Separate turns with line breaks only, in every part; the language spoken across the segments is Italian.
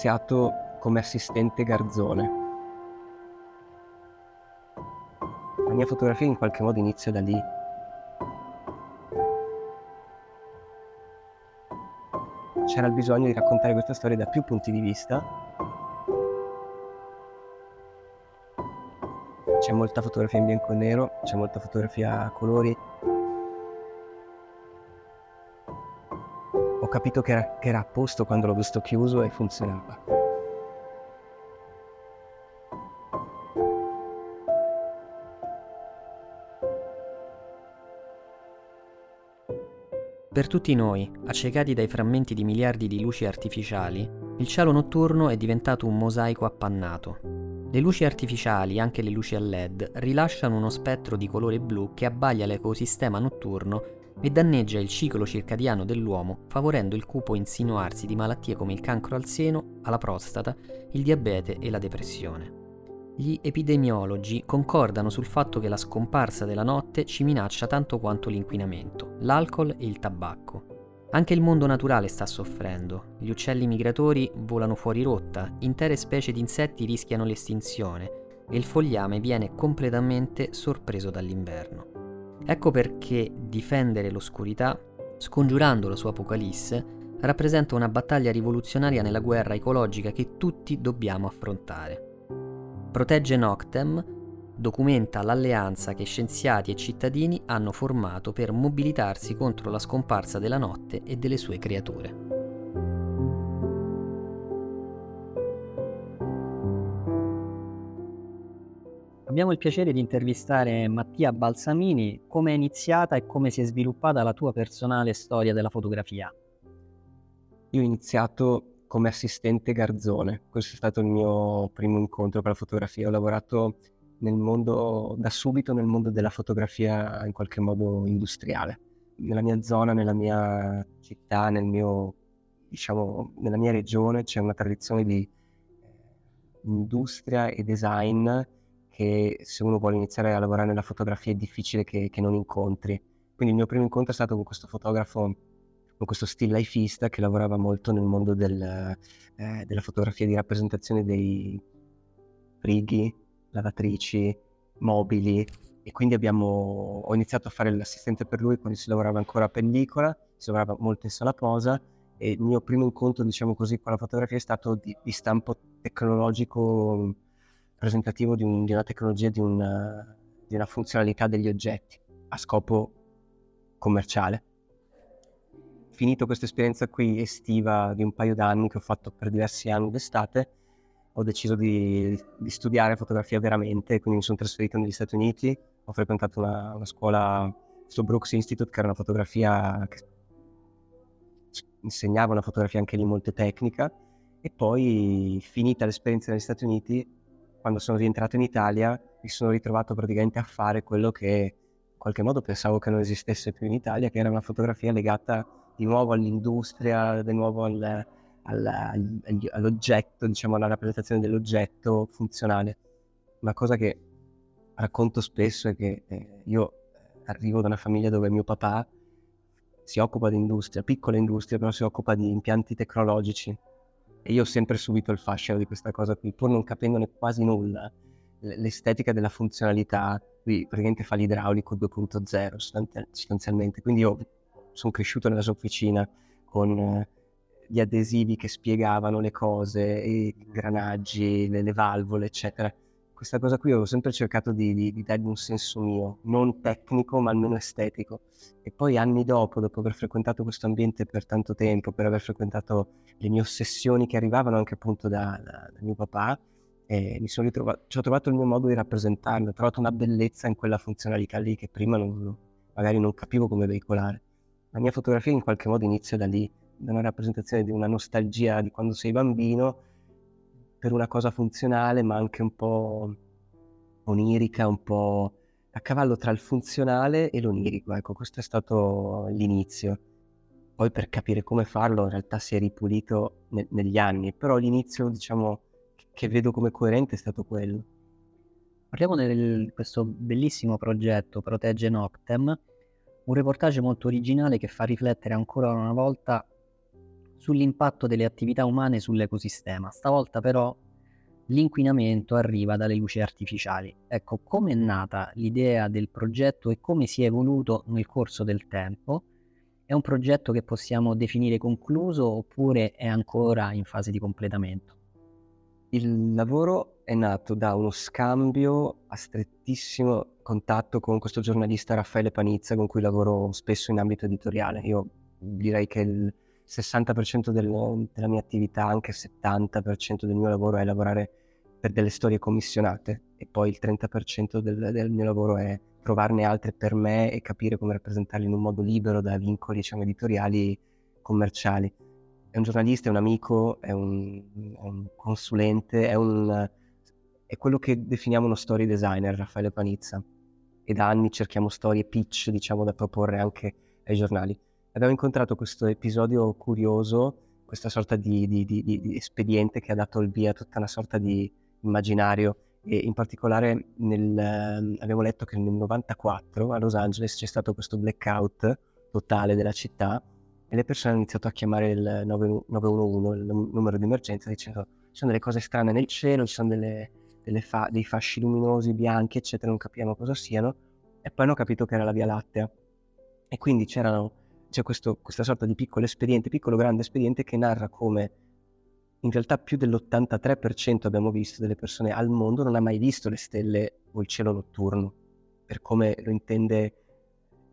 iniziato come assistente garzone. La mia fotografia in qualche modo inizia da lì. C'era il bisogno di raccontare questa storia da più punti di vista. C'è molta fotografia in bianco e nero, c'è molta fotografia a colori. Capito che era, che era a posto quando l'ho visto chiuso e funzionava.
Per tutti noi, accecati dai frammenti di miliardi di luci artificiali, il cielo notturno è diventato un mosaico appannato. Le luci artificiali, anche le luci a LED, rilasciano uno spettro di colore blu che abbaglia l'ecosistema notturno e danneggia il ciclo circadiano dell'uomo, favorendo il cupo insinuarsi di malattie come il cancro al seno, alla prostata, il diabete e la depressione. Gli epidemiologi concordano sul fatto che la scomparsa della notte ci minaccia tanto quanto l'inquinamento, l'alcol e il tabacco. Anche il mondo naturale sta soffrendo. Gli uccelli migratori volano fuori rotta, intere specie di insetti rischiano l'estinzione e il fogliame viene completamente sorpreso dall'inverno. Ecco perché difendere l'oscurità, scongiurando la sua apocalisse, rappresenta una battaglia rivoluzionaria nella guerra ecologica che tutti dobbiamo affrontare. Protegge Noctem documenta l'alleanza che scienziati e cittadini hanno formato per mobilitarsi contro la scomparsa della notte e delle sue creature.
Abbiamo il piacere di intervistare Mattia Balsamini. Come è iniziata e come si è sviluppata la tua personale storia della fotografia?
Io ho iniziato come assistente garzone. Questo è stato il mio primo incontro con la fotografia. Ho lavorato nel mondo, da subito nel mondo della fotografia in qualche modo industriale. Nella mia zona, nella mia città, nel mio, diciamo, nella mia regione c'è una tradizione di eh, industria e design che se uno vuole iniziare a lavorare nella fotografia è difficile che, che non incontri. Quindi il mio primo incontro è stato con questo fotografo con questo still lifeista che lavorava molto nel mondo del, eh, della fotografia di rappresentazione dei frighi, lavatrici, mobili e quindi abbiamo, ho iniziato a fare l'assistente per lui quando si lavorava ancora a pellicola, si lavorava molto in sala posa e il mio primo incontro, diciamo così, con la fotografia è stato di, di stampo tecnologico presentativo di, un, di una tecnologia, di una, di una funzionalità degli oggetti a scopo commerciale. Finito questa esperienza qui estiva di un paio d'anni che ho fatto per diversi anni d'estate, ho deciso di, di studiare fotografia veramente, quindi mi sono trasferito negli Stati Uniti, ho frequentato una, una scuola su Brooks Institute che era una fotografia che insegnava una fotografia anche lì molto tecnica e poi finita l'esperienza negli Stati Uniti quando sono rientrato in Italia mi sono ritrovato praticamente a fare quello che in qualche modo pensavo che non esistesse più in Italia che era una fotografia legata di nuovo all'industria, di nuovo al, al, all'oggetto, diciamo alla rappresentazione dell'oggetto funzionale. Una cosa che racconto spesso è che eh, io arrivo da una famiglia dove mio papà si occupa di industria, piccola industria, però si occupa di impianti tecnologici. E io ho sempre subito il fascino di questa cosa qui, pur non capendone quasi nulla. L'estetica della funzionalità, qui praticamente fa l'idraulico 2.0 sostanzialmente. Quindi io sono cresciuto nella sua officina con eh, gli adesivi che spiegavano le cose, gli ingranaggi, le, le, valvole, eccetera. Questa cosa qui ho sempre cercato di, di, di dargli un senso mio, non tecnico ma almeno estetico. E poi anni dopo, dopo aver frequentato questo ambiente per tanto tempo, per aver frequentato le mie ossessioni che arrivavano anche appunto da, da, da mio papà, eh, ritrovato, ci ho trovato il mio modo di rappresentarlo, ho trovato una bellezza in quella funzionalità lì che prima non, magari non capivo come veicolare la mia fotografia in qualche modo inizia da lì, da una rappresentazione di una nostalgia di quando sei bambino per una cosa funzionale ma anche un po' onirica, un po' a cavallo tra il funzionale e l'onirico. Ecco, questo è stato l'inizio. Poi per capire come farlo in realtà si è ripulito ne- negli anni, però l'inizio diciamo che vedo come coerente è stato quello.
Parliamo di questo bellissimo progetto Protegge Noctem, un reportage molto originale che fa riflettere ancora una volta sull'impatto delle attività umane sull'ecosistema. Stavolta però l'inquinamento arriva dalle luci artificiali. Ecco, come è nata l'idea del progetto e come si è evoluto nel corso del tempo? È un progetto che possiamo definire concluso oppure è ancora in fase di completamento?
Il lavoro è nato da uno scambio a strettissimo contatto con questo giornalista Raffaele Panizza con cui lavoro spesso in ambito editoriale. Io direi che il 60% del, della mia attività, anche il 70% del mio lavoro è lavorare per delle storie commissionate e poi il 30% del, del mio lavoro è trovarne altre per me e capire come rappresentarle in un modo libero da vincoli diciamo, editoriali commerciali è un giornalista, è un amico, è un, è un consulente, è, un, è, quello che definiamo uno story designer, Raffaele Panizza. E da anni cerchiamo storie pitch, diciamo, da proporre anche ai giornali. Abbiamo incontrato questo episodio curioso, questa sorta di, di, di, di espediente che ha dato il via a tutta una sorta di immaginario e in particolare nel, eh, abbiamo letto che nel 94 a Los Angeles c'è stato questo blackout totale della città e le persone hanno iniziato a chiamare il 911, il numero di emergenza, dicendo ci sono delle cose strane nel cielo, ci sono delle, delle fa- dei fasci luminosi bianchi, eccetera, non capiamo cosa siano, e poi hanno capito che era la Via Lattea. E quindi c'è questo, questa sorta di piccolo espediente, piccolo grande espediente che narra come in realtà più dell'83% abbiamo visto delle persone al mondo non ha mai visto le stelle o il cielo notturno, per come lo intende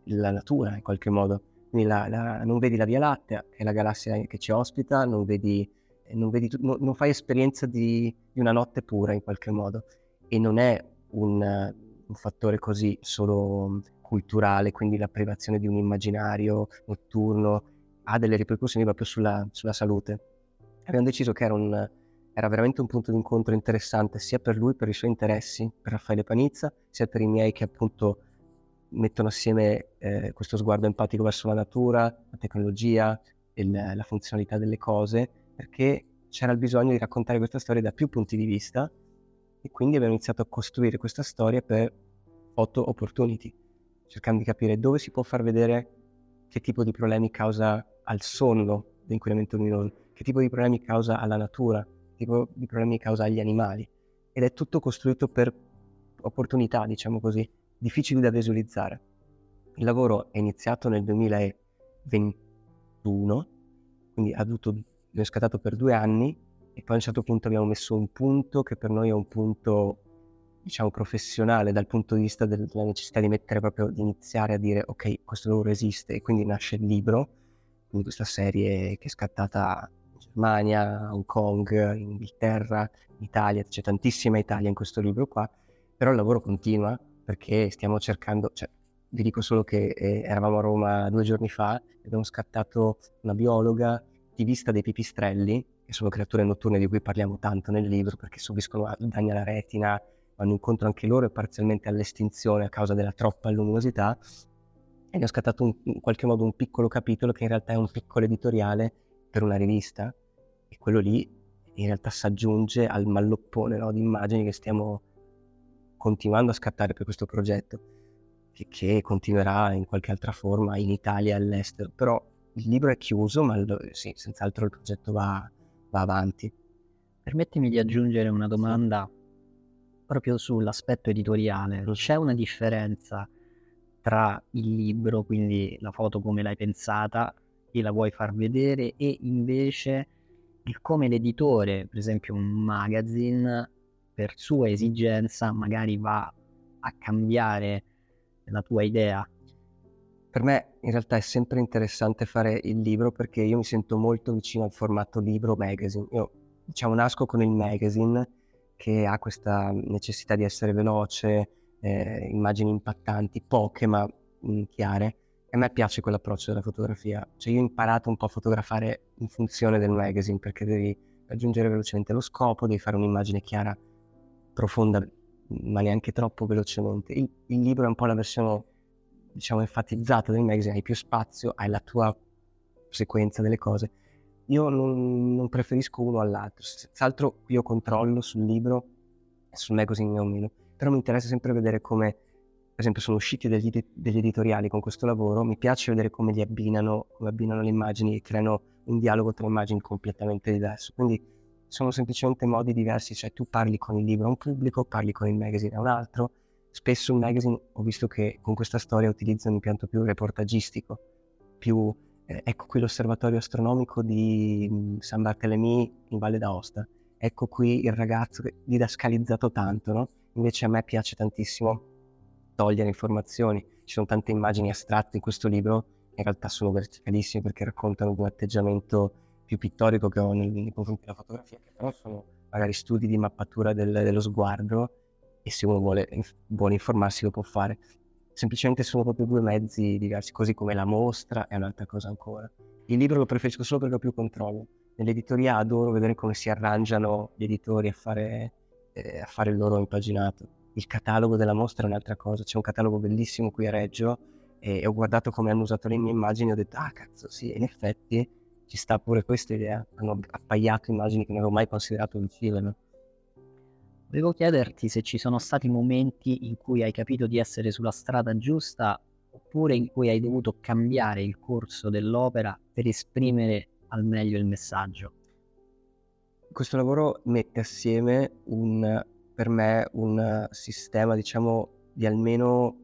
la natura in qualche modo. Quindi la, la, non vedi la Via Lattea, che è la galassia che ci ospita, non, vedi, non, vedi, non, non fai esperienza di, di, una notte pura in qualche modo. E non è un, un fattore così solo culturale, quindi la privazione di un immaginario notturno ha delle ripercussioni proprio sulla, sulla salute. Abbiamo deciso che era, un, era veramente un punto di incontro interessante sia per lui, per i suoi interessi, per Raffaele Panizza, sia per i miei che appunto mettono assieme eh, questo sguardo empatico verso la natura, la tecnologia, il, la funzionalità delle cose, perché c'era il bisogno di raccontare questa storia da più punti di vista e quindi abbiamo iniziato a costruire questa storia per photo opportunity, cercando di capire dove si può far vedere che tipo di problemi causa al sonno l'inquinamento luminoso, che tipo di problemi causa alla natura, che tipo di problemi causa agli animali. Ed è tutto costruito per opportunità, diciamo così, difficili da visualizzare. Il lavoro è iniziato nel 2021, quindi ha avuto, è scattato per due anni e poi a un certo punto abbiamo messo un punto che per noi è un punto diciamo professionale dal punto di vista della necessità di mettere proprio di iniziare a dire ok questo lavoro esiste e quindi nasce il libro quindi questa serie che è scattata in Germania, Hong Kong, in Inghilterra, in Italia c'è tantissima Italia in questo libro qua però il lavoro continua perché stiamo cercando, cioè, vi dico solo che eh, eravamo a Roma due giorni fa e abbiamo scattato una biologa di vista dei pipistrelli, che sono creature notturne di cui parliamo tanto nel libro perché subiscono danni alla retina, vanno incontro anche loro e parzialmente all'estinzione a causa della troppa luminosità. E ne ho scattato un, in qualche modo un piccolo capitolo che in realtà è un piccolo editoriale per una rivista e quello lì in realtà si aggiunge al malloppone no, di immagini che stiamo continuando a scattare per questo progetto, che, che continuerà in qualche altra forma in Italia e all'estero. Però il libro è chiuso, ma il, sì, senz'altro il progetto va, va avanti.
Permettimi di aggiungere una domanda proprio sull'aspetto editoriale. C'è una differenza tra il libro, quindi la foto come l'hai pensata e la vuoi far vedere, e invece il come l'editore, per esempio un magazine, per sua esigenza magari va a cambiare la tua idea.
Per me in realtà è sempre interessante fare il libro perché io mi sento molto vicino al formato libro magazine. Io diciamo nasco con il magazine che ha questa necessità di essere veloce, eh, immagini impattanti, poche ma mh, mm, chiare. E a me piace quell'approccio della fotografia, cioè io ho imparato un po' a fotografare in funzione del magazine perché devi raggiungere velocemente lo scopo, devi fare un'immagine chiara, profonda, ma neanche troppo velocemente. Il, il libro è un po' la versione, diciamo, enfatizzata del magazine, hai più spazio, hai la tua sequenza delle cose. Io non, non preferisco uno all'altro, senz'altro io controllo sul libro e sul magazine o meno, però mi interessa sempre vedere come, per esempio, sono usciti degli, degli editoriali con questo lavoro, mi piace vedere come li abbinano, come abbinano le immagini e creano un dialogo tra immagini completamente diverso. Quindi sono semplicemente modi diversi, cioè tu parli con il libro a un pubblico, parli con il magazine a un altro. Spesso un magazine ho visto che con questa storia utilizza un impianto più reportagistico, più ecco qui l'osservatorio astronomico di mm, San Bartolomé in Valle d'Aosta, ecco qui il ragazzo che didascalizzato tanto, no? Invece a me piace tantissimo togliere informazioni, ci sono tante immagini astratte in questo libro, in realtà sono verticalissime perché raccontano un atteggiamento più pittorico che ho nei confronti della fotografia, che però sono magari studi di mappatura del, dello sguardo e se uno vuole, vuole informarsi lo può fare. Semplicemente sono proprio due mezzi diversi, così come la mostra è un'altra cosa ancora. Il libro lo preferisco solo perché ho più controllo. Nell'editoria adoro vedere come si arrangiano gli editori a fare, eh, a fare il loro impaginato. Il catalogo della mostra è un'altra cosa, c'è un catalogo bellissimo qui a Reggio e ho guardato come hanno usato le mie immagini e ho detto, ah cazzo sì, in effetti ci sta pure questa idea. Hanno appaiato immagini che non avevo mai considerato vicine.
Volevo chiederti se ci sono stati momenti in cui hai capito di essere sulla strada giusta oppure in cui hai dovuto cambiare il corso dell'opera per esprimere al meglio il messaggio.
Questo lavoro mette assieme un, per me un sistema, diciamo, di almeno,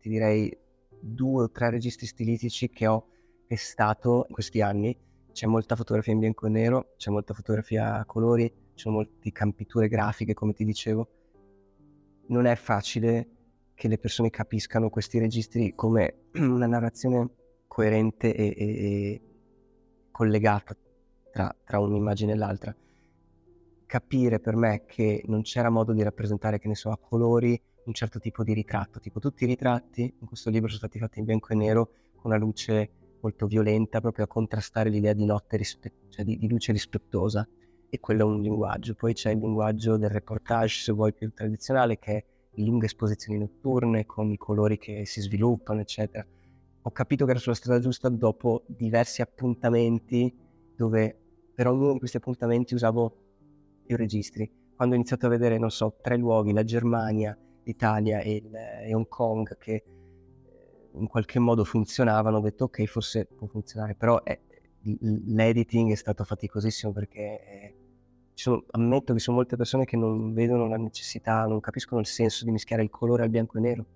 ti direi, due o tre registri stilistici che ho testato in questi anni c'è molta fotografia in bianco e nero, c'è molta fotografia a colori, ci sono molte campiture grafiche, come ti dicevo. Non è facile che le persone capiscano questi registri come una narrazione coerente e, e, e collegata tra, tra, un'immagine e l'altra. Capire per me che non c'era modo di rappresentare, che ne so, a colori un certo tipo di ritratto, tipo tutti i ritratti in questo libro sono stati fatti in bianco e nero con una luce molto violenta proprio a contrastare l'idea di notte, rispe- cioè di, di, luce rispettosa e quello è un linguaggio. Poi c'è il linguaggio del reportage, se vuoi, più tradizionale, che è lunghe esposizioni notturne con i colori che si sviluppano, eccetera. Ho capito che era sulla strada giusta dopo diversi appuntamenti dove per ognuno di questi appuntamenti usavo più registri. Quando ho iniziato a vedere, non so, tre luoghi, la Germania, l'Italia e, il, e Hong Kong, che in qualche modo funzionavano, ho detto ok, forse può funzionare, però è, l'editing è stato faticosissimo perché eh, sono, ammetto che ci sono molte persone che non vedono la necessità, non capiscono il senso di mischiare il colore al bianco e nero.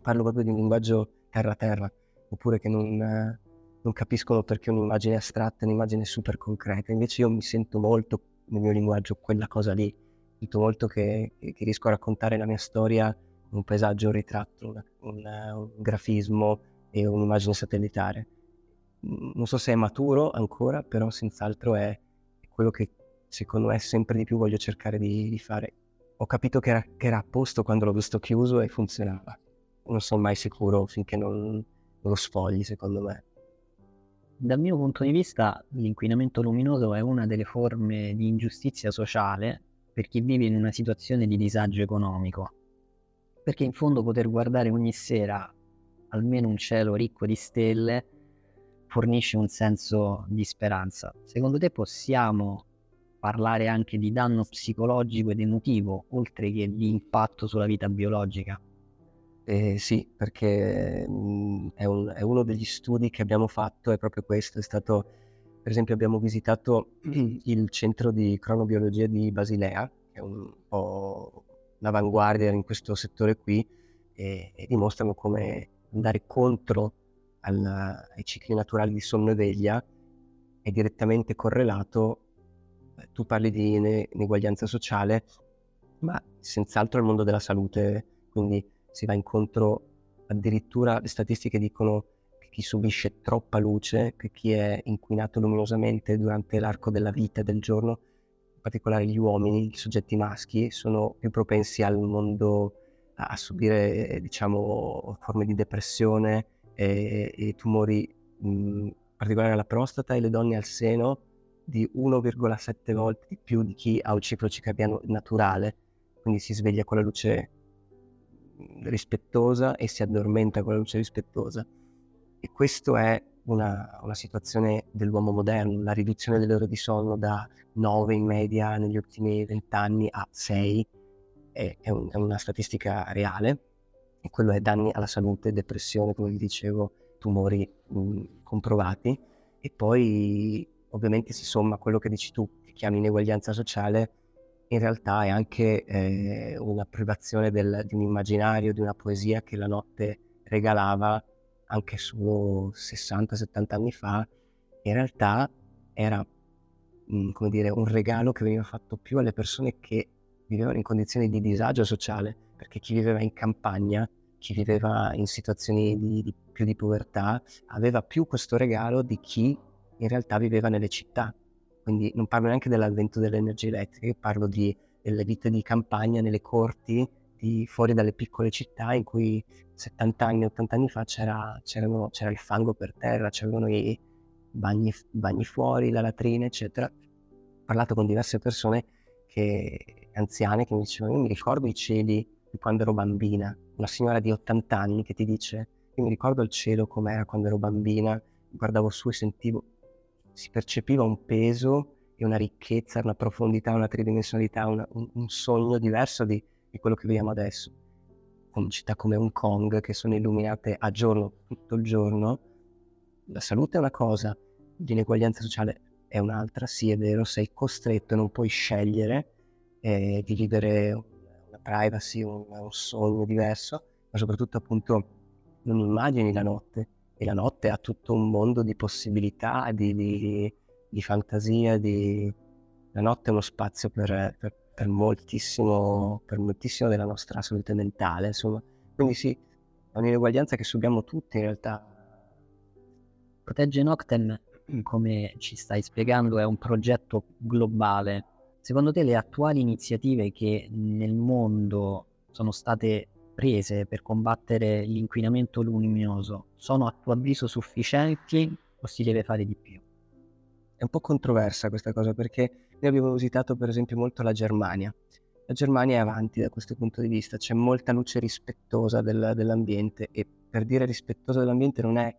Parlo proprio di un linguaggio terra-terra, oppure che non, eh, non capiscono perché un'immagine astratta è un'immagine super concreta. Invece io mi sento molto nel mio linguaggio quella cosa lì, sento molto che, che, riesco a raccontare la mia storia un paesaggio, un ritratto, un, un, un grafismo e un'immagine satellitare. Non so se è maturo ancora, però senz'altro è quello che secondo me sempre di più voglio cercare di, di fare. Ho capito che era, che era, a posto quando l'ho visto chiuso e funzionava. Non sono mai sicuro finché non, non lo sfogli, secondo me.
Dal mio punto di vista, l'inquinamento luminoso è una delle forme di ingiustizia sociale per chi vive in una situazione di disagio economico perché in fondo poter guardare ogni sera almeno un cielo ricco di stelle fornisce un senso di speranza. Secondo te possiamo parlare anche di danno psicologico ed emotivo, oltre che di impatto sulla vita biologica?
Eh, sì, perché mh, mm, è, un, è, uno degli studi che abbiamo fatto, è proprio questo, è stato, per esempio abbiamo visitato il centro di cronobiologia di Basilea, che è un po' l'avanguardia in questo settore qui e, e dimostrano come andare contro al, ai cicli naturali di sonno e veglia è direttamente correlato, eh, tu parli di ineguaglianza sociale, ma senz'altro al mondo della salute, quindi si va incontro addirittura le statistiche dicono che chi subisce troppa luce, che chi è inquinato luminosamente durante l'arco della vita e del giorno particolare gli uomini, i soggetti maschi, sono più propensi al mondo a subire, diciamo, forme di depressione e, e tumori mh, in particolare alla prostata e le donne al seno di 1,7 volte di più di chi ha un ciclo circadiano naturale, quindi si sveglia con la luce rispettosa e si addormenta con la luce rispettosa. E questa è una, una, situazione dell'uomo moderno, la riduzione delle ore di sonno da 9 in media negli ultimi 20 anni a 6 è, è, un, è una statistica reale e quello è danni alla salute, depressione, come vi dicevo, tumori mh, comprovati e poi ovviamente si somma quello che dici tu, che chiami ineguaglianza sociale, in realtà è anche eh, una privazione del, di un immaginario, di una poesia che la notte regalava anche solo 60-70 anni fa. In realtà era mh, come dire, un regalo che veniva fatto più alle persone che vivevano in condizioni di disagio sociale, perché chi viveva in campagna, chi viveva in situazioni di, di, più di povertà, aveva più questo regalo di chi in realtà viveva nelle città. Quindi non parlo neanche dell'avvento delle energie elettriche, parlo di, delle vite di campagna nelle corti, di, fuori dalle piccole città in cui 70 anni, 80 anni fa c'era, c'era il fango per terra, c'erano i bagni, bagni fuori, la latrina, eccetera. Ho parlato con diverse persone che, anziane che mi dicevano, io mi ricordo i cieli di quando ero bambina, una signora di 80 anni che ti dice, io mi ricordo il cielo com'era quando ero bambina, guardavo su e sentivo si percepiva un peso e una ricchezza, una profondità, una tridimensionalità, una, un, un, sogno diverso di, di, quello che vediamo adesso. Con città come Hong Kong che sono illuminate a giorno, tutto il giorno, la salute è una cosa, l'ineguaglianza sociale è un'altra, sì è vero, sei costretto, non puoi scegliere eh, di vivere una privacy, un, un sogno diverso, ma soprattutto appunto non immagini la notte, e la notte ha tutto un mondo di possibilità, di, di, di fantasia, di... la notte è uno spazio per, per, per, moltissimo, per moltissimo della nostra salute mentale, insomma. Quindi sì, è un'ineguaglianza che subiamo tutti in realtà.
Protegge Noctem, come ci stai spiegando, è un progetto globale. Secondo te le attuali iniziative che nel mondo sono state prese per combattere l'inquinamento luminoso sono a tuo avviso sufficienti o si deve fare di più?
È un po' controversa questa cosa perché noi abbiamo visitato per esempio molto la Germania. La Germania è avanti da questo punto di vista, c'è molta luce rispettosa del, dell'ambiente e per dire rispettosa dell'ambiente non è,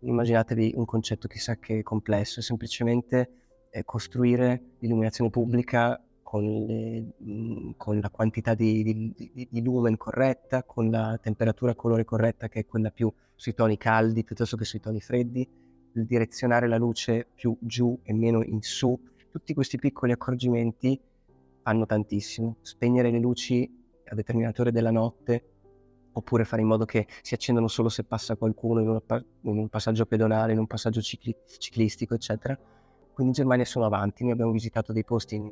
immaginatevi un concetto chissà che complesso, è semplicemente costruire l'illuminazione pubblica con, le, mhmm, con la quantità di, di, di, lumen corretta, con la temperatura colore corretta che è quella più sui toni caldi piuttosto che sui toni freddi, direzionare la luce più giù e meno in su, tutti questi piccoli accorgimenti fanno tantissimo. Spegnere le luci a determinate ore della notte oppure fare in modo che si accendano solo se passa qualcuno in, una, in un passaggio pedonale, in un passaggio cicli, ciclistico, eccetera. Quindi in Germania sono avanti, noi abbiamo visitato dei posti in,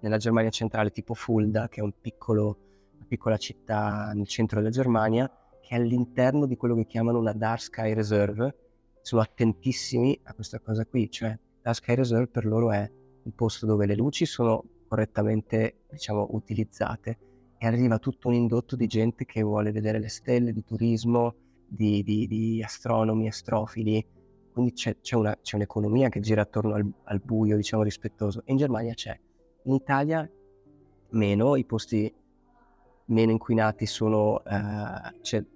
nella Germania centrale tipo Fulda, che è un piccolo, una piccola città nel centro della Germania, che è all'interno di quello che chiamano una Dark Sky Reserve. Sono attentissimi a questa cosa qui, cioè Dark Sky Reserve per loro è un posto dove le luci sono correttamente diciamo, utilizzate e arriva tutto un indotto di gente che vuole vedere le stelle, di turismo, di, di, di astronomi, astrofili, quindi c'è, c'è, una, c'è, un'economia che gira attorno al, al buio, diciamo, rispettoso. E in Germania c'è. In Italia meno, i posti meno inquinati sono, eh,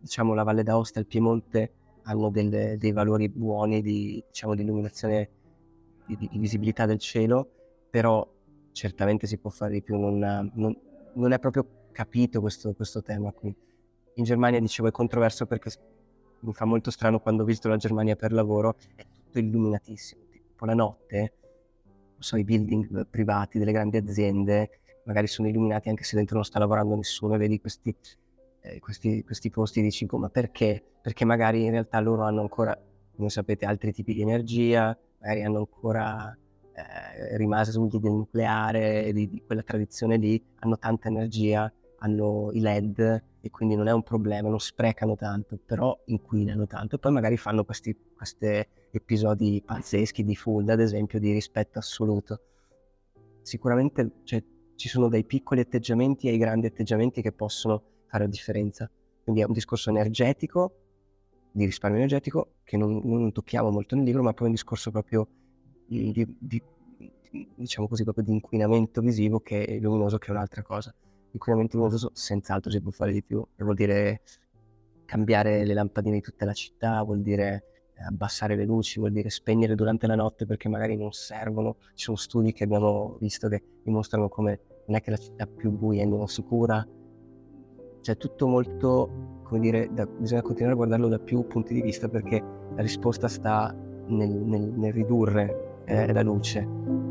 diciamo, la Valle d'Aosta e il Piemonte hanno delle, dei valori buoni di, diciamo, di illuminazione, di, di, visibilità del cielo, però certamente si può fare di più, non, non, non è proprio capito questo, questo, tema qui. In Germania, dicevo, è controverso perché mi fa molto strano quando visito la Germania per lavoro, è tutto illuminatissimo, tipo la notte so, i building privati delle grandi aziende magari sono illuminati anche se dentro non sta lavorando nessuno vedi questi, eh, questi, questi posti e dici ma perché? Perché magari in realtà loro hanno ancora, come sapete, altri tipi di energia, magari hanno ancora eh, rimasti del nucleare, di, di quella tradizione lì, hanno tanta energia, hanno i LED e quindi non è un problema, non sprecano tanto, però inquinano tanto e poi magari fanno questi episodi pazzeschi di food, ad esempio, di rispetto assoluto. Sicuramente cioè, ci sono dei piccoli atteggiamenti e i grandi atteggiamenti che possono fare la differenza. Quindi è un discorso energetico di risparmio energetico che non, non, tocchiamo molto nel libro, ma poi un discorso proprio di, di, di, diciamo così, proprio di inquinamento visivo che è luminoso, che è un'altra cosa. L'inquinamento luminoso senz'altro si può fare di più, vuol dire cambiare le lampadine di tutta la città, vuol dire abbassare le luci, vuol dire spegnere durante la notte perché magari non servono. Ci sono studi che abbiamo visto che dimostrano come non è che la città più buia è meno sicura. Cioè tutto molto, come dire, da, bisogna continuare a guardarlo da più punti di vista perché la risposta sta nel, nel, nel ridurre eh, la luce